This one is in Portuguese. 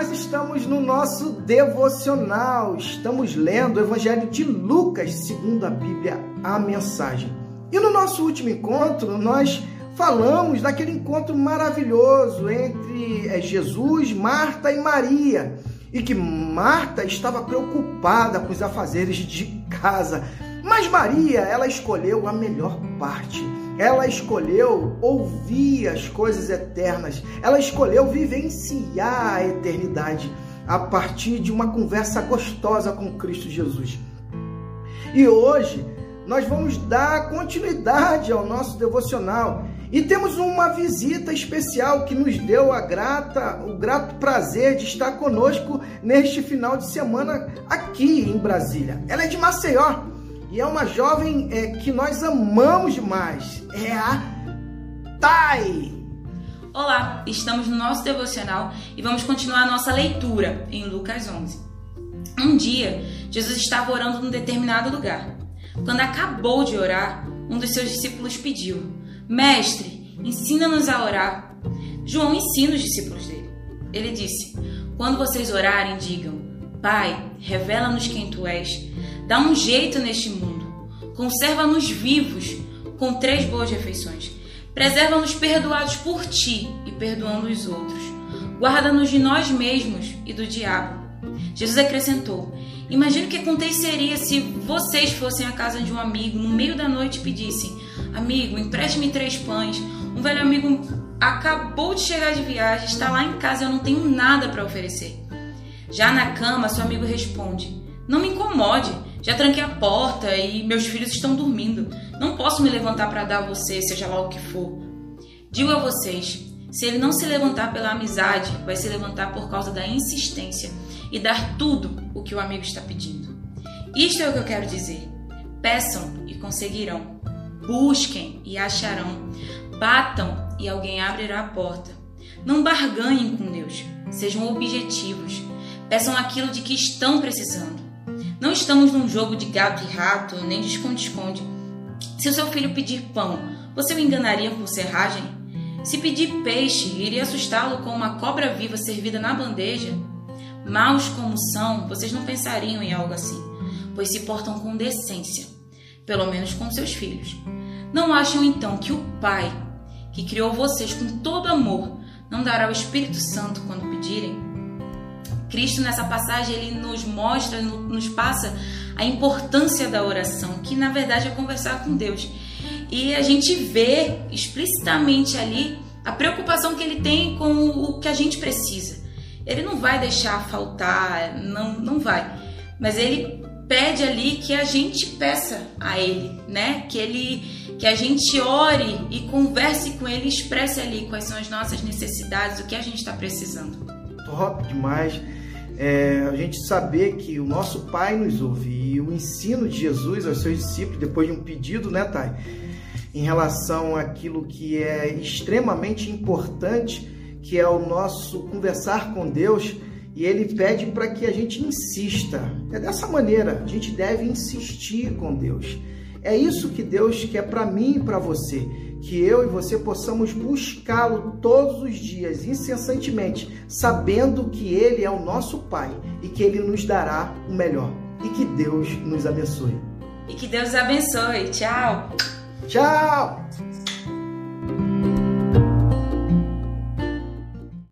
nós estamos no nosso devocional. Estamos lendo o Evangelho de Lucas, segundo a Bíblia, a mensagem. E no nosso último encontro, nós falamos daquele encontro maravilhoso entre é, Jesus, Marta e Maria. E que Marta estava preocupada com os afazeres de casa. Mas Maria, ela escolheu a melhor parte ela escolheu ouvir as coisas eternas. Ela escolheu vivenciar a eternidade a partir de uma conversa gostosa com Cristo Jesus. E hoje nós vamos dar continuidade ao nosso devocional e temos uma visita especial que nos deu a grata, o grato prazer de estar conosco neste final de semana aqui em Brasília. Ela é de Maceió e é uma jovem é, que nós amamos demais. É a Thay. Olá, estamos no nosso devocional e vamos continuar a nossa leitura em Lucas 11. Um dia, Jesus estava orando num determinado lugar. Quando acabou de orar, um dos seus discípulos pediu: Mestre, ensina-nos a orar. João ensina os discípulos dele. Ele disse: Quando vocês orarem, digam: Pai, revela-nos quem tu és Dá um jeito neste mundo. Conserva-nos vivos com três boas refeições. Preserva-nos perdoados por ti e perdoando os outros. Guarda-nos de nós mesmos e do diabo. Jesus acrescentou: Imagine o que aconteceria se vocês fossem à casa de um amigo no meio da noite e pedissem: Amigo, empreste-me três pães. Um velho amigo acabou de chegar de viagem, está lá em casa e eu não tenho nada para oferecer. Já na cama, seu amigo responde: Não me incomode. Já tranquei a porta e meus filhos estão dormindo. Não posso me levantar para dar a você, seja lá o que for. Digo a vocês: se ele não se levantar pela amizade, vai se levantar por causa da insistência e dar tudo o que o amigo está pedindo. Isto é o que eu quero dizer. Peçam e conseguirão. Busquem e acharão. Batam e alguém abrirá a porta. Não barganhem com Deus. Sejam objetivos. Peçam aquilo de que estão precisando. Não estamos num jogo de gato e rato, nem de esconde-esconde. Se o seu filho pedir pão, você o enganaria com serragem? Se pedir peixe, iria assustá-lo com uma cobra viva servida na bandeja? Maus como são, vocês não pensariam em algo assim, pois se portam com decência, pelo menos com seus filhos. Não acham então que o Pai, que criou vocês com todo amor, não dará o Espírito Santo quando pedirem? Cristo nessa passagem ele nos mostra, nos passa a importância da oração, que na verdade é conversar com Deus. E a gente vê explicitamente ali a preocupação que ele tem com o que a gente precisa. Ele não vai deixar faltar, não, não vai. Mas ele pede ali que a gente peça a ele, né? Que ele que a gente ore e converse com ele, expresse ali quais são as nossas necessidades, o que a gente está precisando. Top demais é, a gente saber que o nosso Pai nos ouve e o ensino de Jesus aos seus discípulos, depois de um pedido, né, Thay, em relação àquilo que é extremamente importante, que é o nosso conversar com Deus, e ele pede para que a gente insista. É dessa maneira, a gente deve insistir com Deus. É isso que Deus quer para mim e para você que eu e você possamos buscá-lo todos os dias, incessantemente, sabendo que Ele é o nosso Pai e que Ele nos dará o melhor. E que Deus nos abençoe. E que Deus abençoe. Tchau. Tchau.